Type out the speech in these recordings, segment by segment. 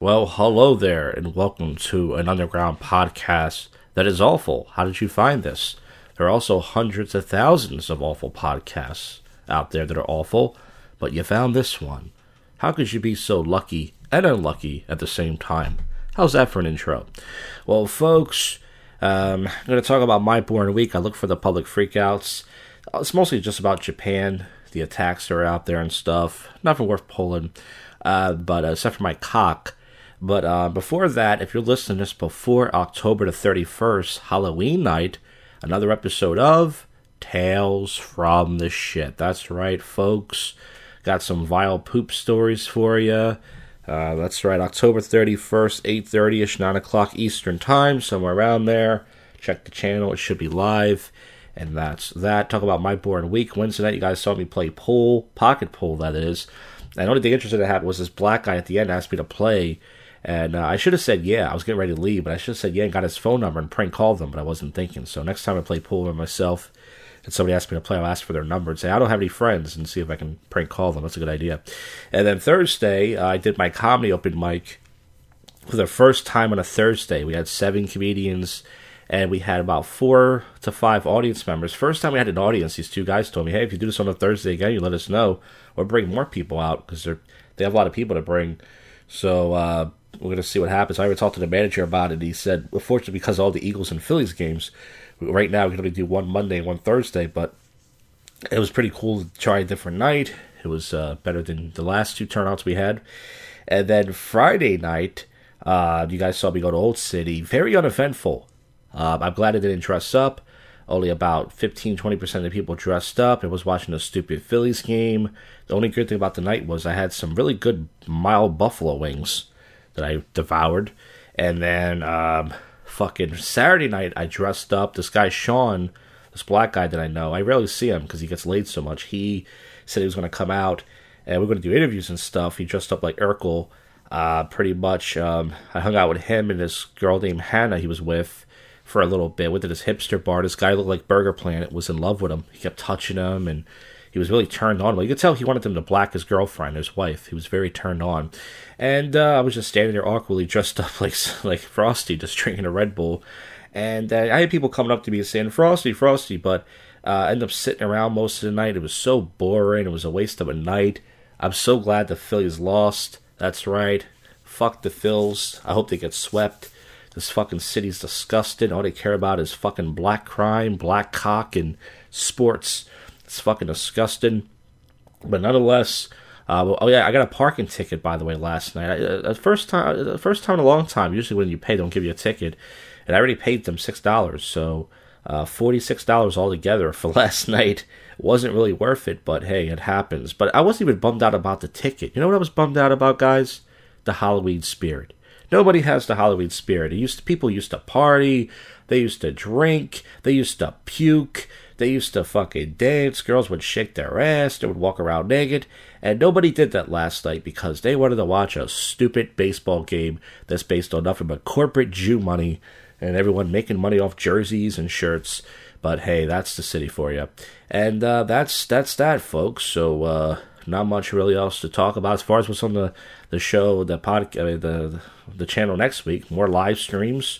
Well, hello there, and welcome to an underground podcast that is awful. How did you find this? There are also hundreds of thousands of awful podcasts out there that are awful, but you found this one. How could you be so lucky and unlucky at the same time? How's that for an intro? Well, folks, um, I'm going to talk about my born week. I look for the public freakouts. It's mostly just about Japan, the attacks that are out there and stuff. Nothing worth pulling, uh, but uh, except for my cock. But uh, before that, if you're listening to this before October the 31st, Halloween night, another episode of Tales from the Shit. That's right, folks. Got some vile poop stories for you. Uh, that's right, October 31st, 8.30ish, 9 o'clock Eastern Time, somewhere around there. Check the channel, it should be live. And that's that. Talk about my boring week. Wednesday night, you guys saw me play pool, pocket pool, that is. And the only thing interesting that happened was this black guy at the end asked me to play. And uh, I should have said yeah. I was getting ready to leave, but I should have said yeah and got his phone number and prank called them. but I wasn't thinking. So next time I play pool by myself and somebody asks me to play, I'll ask for their number and say, I don't have any friends and see if I can prank call them. That's a good idea. And then Thursday, uh, I did my comedy open mic for the first time on a Thursday. We had seven comedians and we had about four to five audience members. First time we had an audience, these two guys told me, "Hey, if you do this on a Thursday again, you let us know, or bring more people out because they have a lot of people to bring." So uh, we're gonna see what happens. I already talked to the manager about it. He said, unfortunately, because all the Eagles and Phillies games, right now we can only do one Monday and one Thursday, but it was pretty cool to try a different night. It was uh, better than the last two turnouts we had. And then Friday night, uh, you guys saw me go to Old City. Very uneventful. Um, I'm glad I didn't dress up. Only about 15 20% of the people dressed up. I was watching a stupid Phillies game. The only good thing about the night was I had some really good mild buffalo wings that I devoured. And then um, fucking Saturday night, I dressed up. This guy, Sean, this black guy that I know, I rarely see him because he gets laid so much. He said he was going to come out and we're going to do interviews and stuff. He dressed up like Urkel. Uh, pretty much, um, I hung out with him and this girl named Hannah he was with for a little bit. Went to this hipster bar. This guy looked like Burger Planet. Was in love with him. He kept touching him, and he was really turned on. Well, you could tell he wanted them to black his girlfriend, his wife. He was very turned on. And uh, I was just standing there awkwardly, dressed up like like Frosty, just drinking a Red Bull. And uh, I had people coming up to me and saying Frosty, Frosty, but uh, I ended up sitting around most of the night. It was so boring. It was a waste of a night. I'm so glad the Phillies lost. That's right. Fuck the Phils. I hope they get swept. This fucking city's disgusting. All they care about is fucking black crime, black cock, and sports. It's fucking disgusting. But nonetheless, uh, oh yeah, I got a parking ticket by the way last night. Uh, first time, the first time in a long time. Usually when you pay, they don't give you a ticket, and I already paid them six dollars. So uh, forty six dollars altogether for last night wasn't really worth it. But hey, it happens. But I wasn't even bummed out about the ticket. You know what I was bummed out about, guys? The Halloween spirit. Nobody has the Halloween spirit. It used to, people used to party, they used to drink, they used to puke, they used to fucking dance. Girls would shake their ass, they would walk around naked, and nobody did that last night because they wanted to watch a stupid baseball game that's based on nothing but corporate Jew money and everyone making money off jerseys and shirts. But hey, that's the city for you, and uh, that's that's that, folks. So uh, not much really else to talk about as far as what's on the the show, the pod, I mean, the the channel next week. More live streams.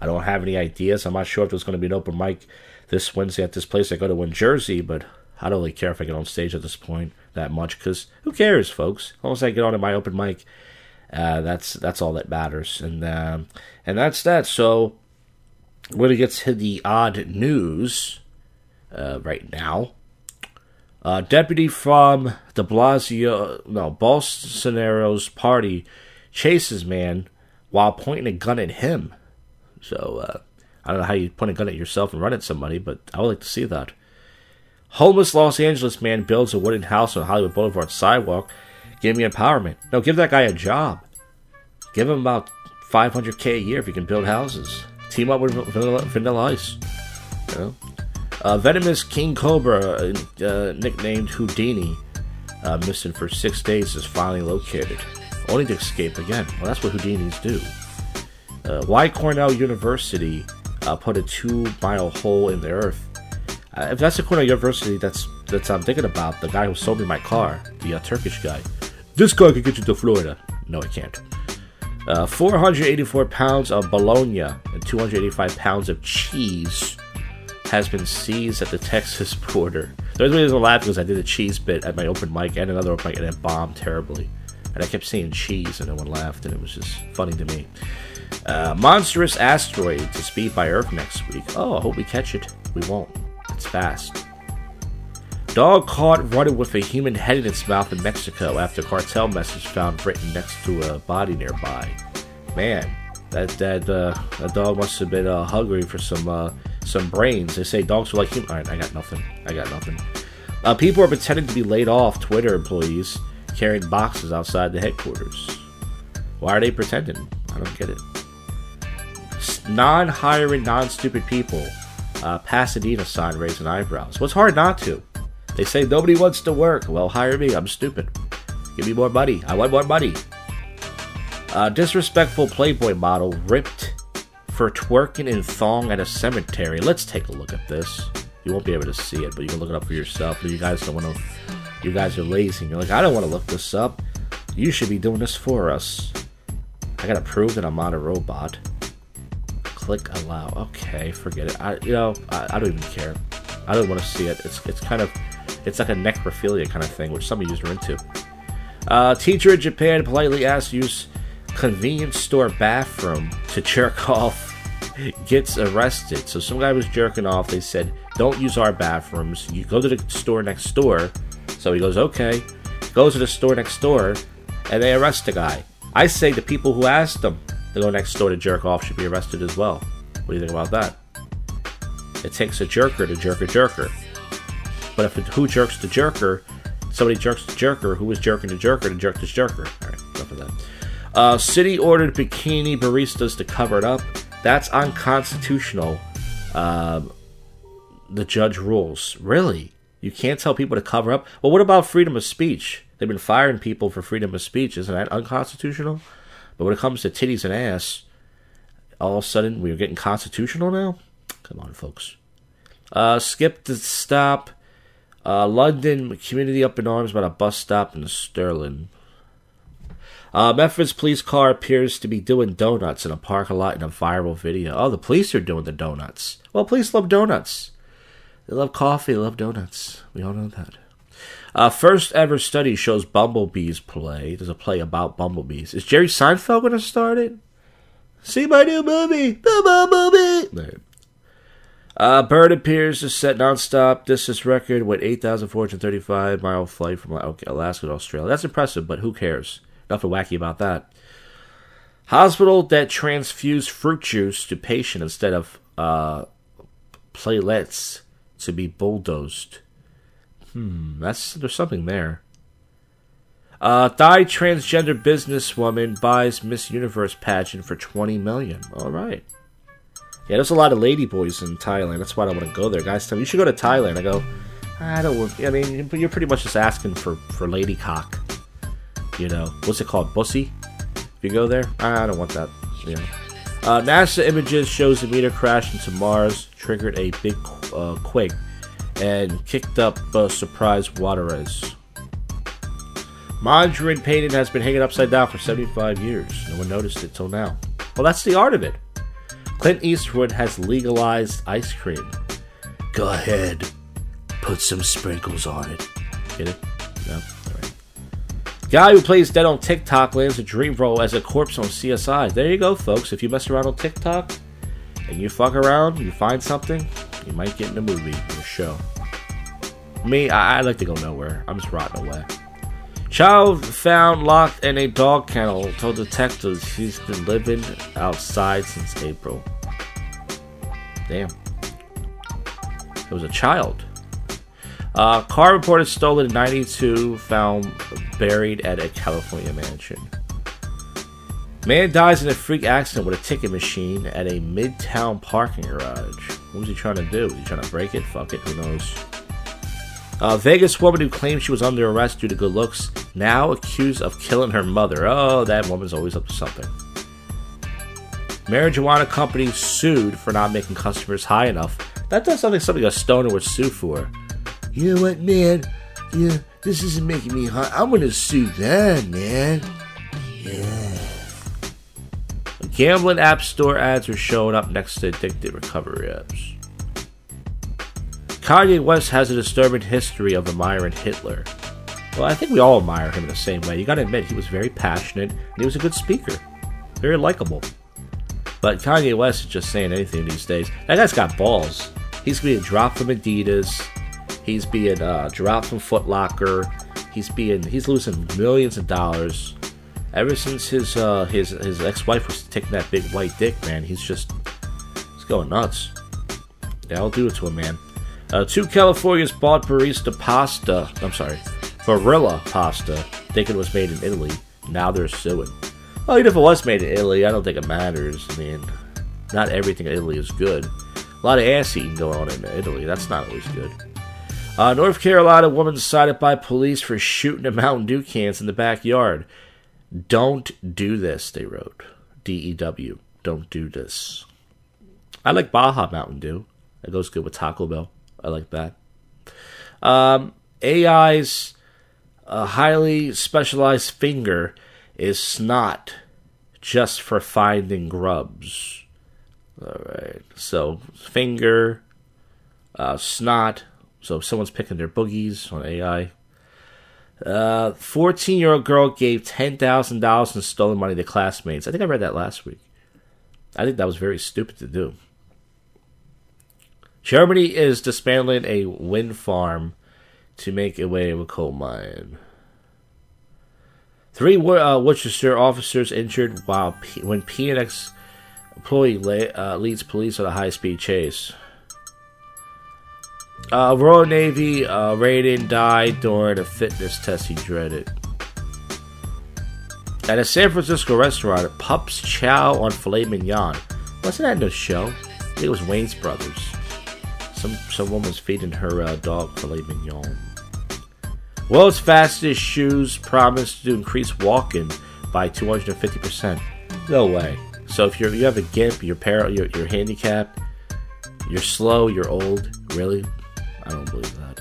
I don't have any ideas. I'm not sure if there's going to be an open mic this Wednesday at this place I go to in Jersey, but I don't really care if I get on stage at this point that much because who cares, folks? As long as I get on at my open mic, uh, that's that's all that matters, and um, and that's that. So we're gonna get to the odd news uh, right now. Uh, deputy from De Blasio, no, Bolsonaro's party chases man while pointing a gun at him. So, uh, I don't know how you point a gun at yourself and run at somebody, but I would like to see that. Homeless Los Angeles man builds a wooden house on Hollywood Boulevard sidewalk. Give me empowerment. No, give that guy a job. Give him about 500k a year if he can build houses. Team up with Vanilla, vanilla Ice. You know? Uh, venomous King Cobra, uh, nicknamed Houdini, uh, missing for six days, is finally located, only to escape again. Well, that's what Houdinis do. Uh, why Cornell University uh, put a two-mile hole in the earth? Uh, if that's the Cornell University that's that's I'm thinking about, the guy who sold me my car, the Turkish guy. This car could get you to Florida. No, it can't. Uh, 484 pounds of bologna and 285 pounds of cheese has been seized at the Texas border. The reason I'm laughing because I did a cheese bit at my open mic and another open mic and it bombed terribly. And I kept saying cheese and no one laughed and it was just funny to me. Uh, monstrous asteroid to speed by Earth next week. Oh, I hope we catch it. We won't. It's fast. Dog caught running with a human head in its mouth in Mexico after cartel message found written next to a body nearby. Man, that that uh, that dog must have been uh, hungry for some uh, some brains. They say dogs are like human. Right, I got nothing. I got nothing. Uh, people are pretending to be laid off Twitter employees carrying boxes outside the headquarters. Why are they pretending? I don't get it. Non-hiring, non-stupid people. Uh, Pasadena sign raising eyebrows. What's hard not to? They say nobody wants to work. Well, hire me. I'm stupid. Give me more money. I want more money. A disrespectful Playboy model ripped for twerking in thong at a cemetery. Let's take a look at this. You won't be able to see it, but you can look it up for yourself. You guys don't want to. You guys are lazy. and you're like, I don't want to look this up. You should be doing this for us. I gotta prove that I'm not a robot. Click allow. Okay, forget it. I, you know, I, I don't even care. I don't want to see it. It's, it's kind of it's like a necrophilia kind of thing, which some of you are into. Uh, teacher in Japan politely asks use convenience store bathroom to jerk off gets arrested. So some guy was jerking off. They said, "Don't use our bathrooms. You go to the store next door." So he goes, "Okay." Goes to the store next door, and they arrest the guy. I say the people who asked them to go next door to jerk off should be arrested as well. What do you think about that? It takes a jerker to jerk a jerker. But if it, who jerks the jerker, somebody jerks the jerker, who was jerking the jerker to jerk this jerker. All right, enough of that. Uh, city ordered bikini baristas to cover it up. That's unconstitutional. Uh, the judge rules. Really? You can't tell people to cover up? Well, what about freedom of speech? They've been firing people for freedom of speech. Isn't that unconstitutional? But when it comes to titties and ass, all of a sudden we're getting constitutional now? Come on, folks. Uh, skip the stop. Uh, London community up in arms about a bus stop in Sterling. Uh, Memphis police car appears to be doing donuts in a parking lot in a viral video. Oh, the police are doing the donuts. Well, police love donuts. They love coffee, they love donuts. We all know that. Uh, first ever study shows bumblebees play. There's a play about bumblebees. Is Jerry Seinfeld going to start it? See my new movie, the Bumblebee. Uh, Bird appears to set nonstop distance record with 8,435 mile flight from Alaska to Australia. That's impressive, but who cares? Nothing wacky about that. Hospital that transfused fruit juice to patient instead of uh, platelets to be bulldozed. Hmm, that's there's something there. Uh, Thai transgender businesswoman buys Miss Universe pageant for 20 million. All right. Yeah, there's a lot of lady boys in Thailand. That's why I want to go there. Guys tell me you should go to Thailand. I go, I don't. I mean, you're pretty much just asking for for lady cock. You know, what's it called, bussy? If you go there, I don't want that. Yeah. Uh, NASA images shows a meteor crash into Mars triggered a big uh, quake and kicked up a surprise ice. Mondrian painting has been hanging upside down for 75 years. No one noticed it till now. Well, that's the art of it. Clint Eastwood has legalized ice cream. Go ahead, put some sprinkles on it. Get it? No? Alright. Guy who plays dead on TikTok lands a dream role as a corpse on CSI. There you go, folks. If you mess around on TikTok and you fuck around, you find something, you might get in a movie or a show. Me, I, I like to go nowhere. I'm just rotting away. Child found locked in a dog kennel told detectives he's been living outside since April. Damn. It was a child. Uh, car reported stolen in 92, found buried at a California mansion. Man dies in a freak accident with a ticket machine at a midtown parking garage. What was he trying to do? Was he trying to break it? Fuck it, who knows? A Vegas woman who claimed she was under arrest due to good looks now accused of killing her mother. Oh, that woman's always up to something. Marijuana company sued for not making customers high enough. That does something something a stoner would sue for. You know what, man? Yeah, this isn't making me high. I'm gonna sue them, man. Yeah. Gambling app store ads are showing up next to addictive recovery apps. Kanye West has a disturbing history of admiring Hitler. Well, I think we all admire him in the same way. You gotta admit, he was very passionate and he was a good speaker. Very likable. But Kanye West is just saying anything these days. That guy's got balls. He's being dropped from Adidas. He's being uh, dropped from Foot Locker. He's being he's losing millions of dollars. Ever since his uh, his his ex-wife was taking that big white dick, man, he's just he's going nuts. Yeah, I'll do it to him, man. Uh, two Californians bought barista pasta. I'm sorry, Barilla pasta, thinking it was made in Italy. Now they're suing. Well, even if it was made in Italy, I don't think it matters. I mean, not everything in Italy is good. A lot of ass eating going on in Italy. That's not always good. Uh, North Carolina woman cited by police for shooting a Mountain Dew cans in the backyard. Don't do this, they wrote. D E W. Don't do this. I like Baja Mountain Dew. It goes good with Taco Bell. I like that. Um, Aye-aye's a highly specialized finger is snot just for finding grubs. All right. So finger, uh, snot. So if someone's picking their boogies on AI. Uh, 14 year old girl gave $10,000 in stolen money to classmates. I think I read that last week. I think that was very stupid to do. Germany is dismantling a wind farm to make away with coal mine. Three uh, Worcester officers injured while P- when PNX employee uh, leads police on a high-speed chase. Uh, Royal Navy uh, Raiden died during a fitness test he dreaded. At a San Francisco restaurant, Pups Chow on filet mignon. Wasn't that the show? It was Wayans Brothers. Some some woman's feeding her uh, dog filet mignon. World's fastest shoes promise to increase walking by 250%. No way. So if you're you have a gimp, you're par- you're, you're handicapped, you're slow, you're old, really? I don't believe that.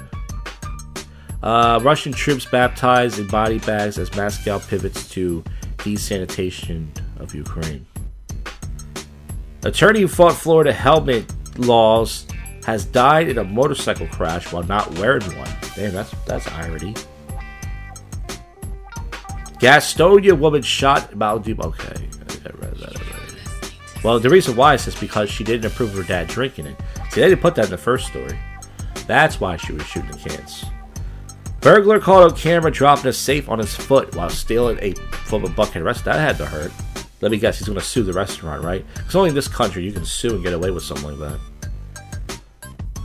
Uh, Russian troops baptized in body bags as Moscow pivots to desanitation of Ukraine. Attorney who fought Florida helmet laws has died in a motorcycle crash while not wearing one. Damn, that's that's irony. Gastonia woman shot Malibu. Okay, I read that already. Well, the reason why is just because she didn't approve of her dad drinking it. See, they didn't put that in the first story. That's why she was shooting the cans. Burglar caught on camera dropping a safe on his foot while stealing a from a bucket restaurant. That had to hurt. Let me guess, he's going to sue the restaurant, right? Because only in this country you can sue and get away with something like that.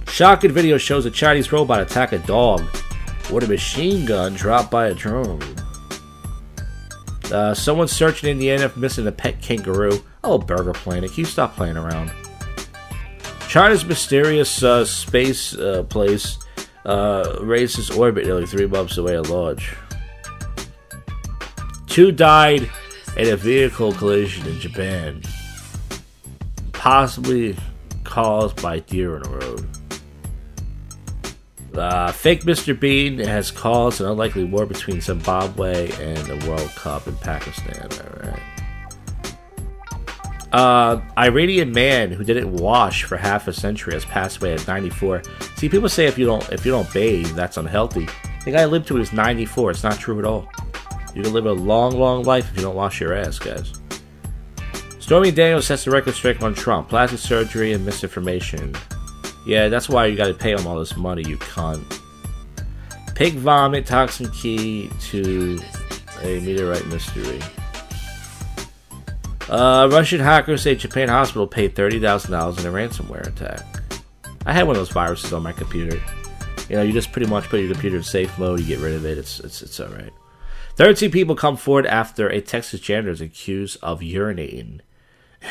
Shocking video shows a Chinese robot attack a dog with a machine gun dropped by a drone. Uh, someone searching Indiana missing a pet kangaroo. Oh, Burger Planet, can you stop playing around? China's mysterious uh, space uh, place uh, raised its orbit nearly three months away at launch. Two died in a vehicle collision in Japan, possibly caused by deer on the road. Uh, fake Mr. Bean has caused an unlikely war between Zimbabwe and the World Cup in Pakistan. All right. Uh, Iranian man who didn't wash for half a century has passed away at 94. See, people say if you don't if you don't bathe, that's unhealthy. The guy lived to his 94. It's not true at all. You can live a long, long life if you don't wash your ass, guys. Stormy Daniels sets the record straight on Trump. Plastic surgery and misinformation. Yeah, that's why you gotta pay him all this money, you cunt. Pig vomit toxin key to a meteorite mystery. Uh, Russian hackers say Japan hospital paid $30,000 in a ransomware attack. I had one of those viruses on my computer. You know, you just pretty much put your computer in safe mode, you get rid of it, it's, it's, it's alright. 13 people come forward after a Texas janitor is accused of urinating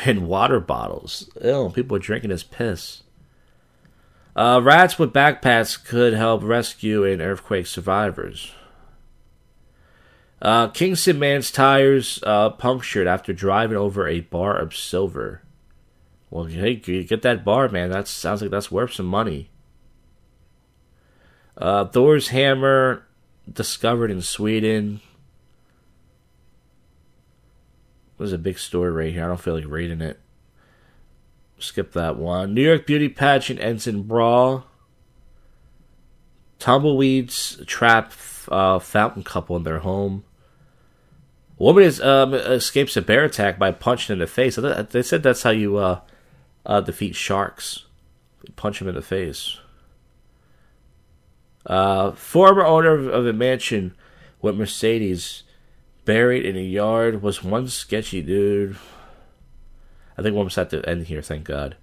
in water bottles. Ew, people are drinking his piss. Uh, rats with backpacks could help rescue an earthquake survivors. Uh, Kingston man's tires uh, punctured after driving over a bar of silver. Well, hey, get that bar, man. That sounds like that's worth some money. Uh, Thor's hammer discovered in Sweden. There's a big story right here. I don't feel like reading it. Skip that one. New York beauty pageant ends in brawl. Tumbleweeds trap uh, fountain couple in their home. Woman is, um, escapes a bear attack by punching in the face. They said that's how you uh, uh, defeat sharks. Punch them in the face. Uh, former owner of, of a mansion with Mercedes buried in a yard was one sketchy dude. I think we're almost at the end here, thank God.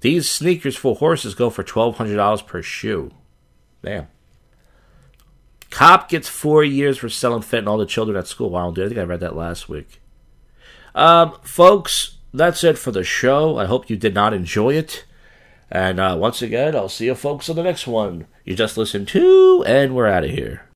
These sneakers for horses go for $1,200 per shoe. Damn. Cop gets four years for selling fentanyl to children at school. Wow, dude, I think I read that last week. Um, folks, that's it for the show. I hope you did not enjoy it. And uh, once again, I'll see you folks on the next one. You just listened to, and we're out of here.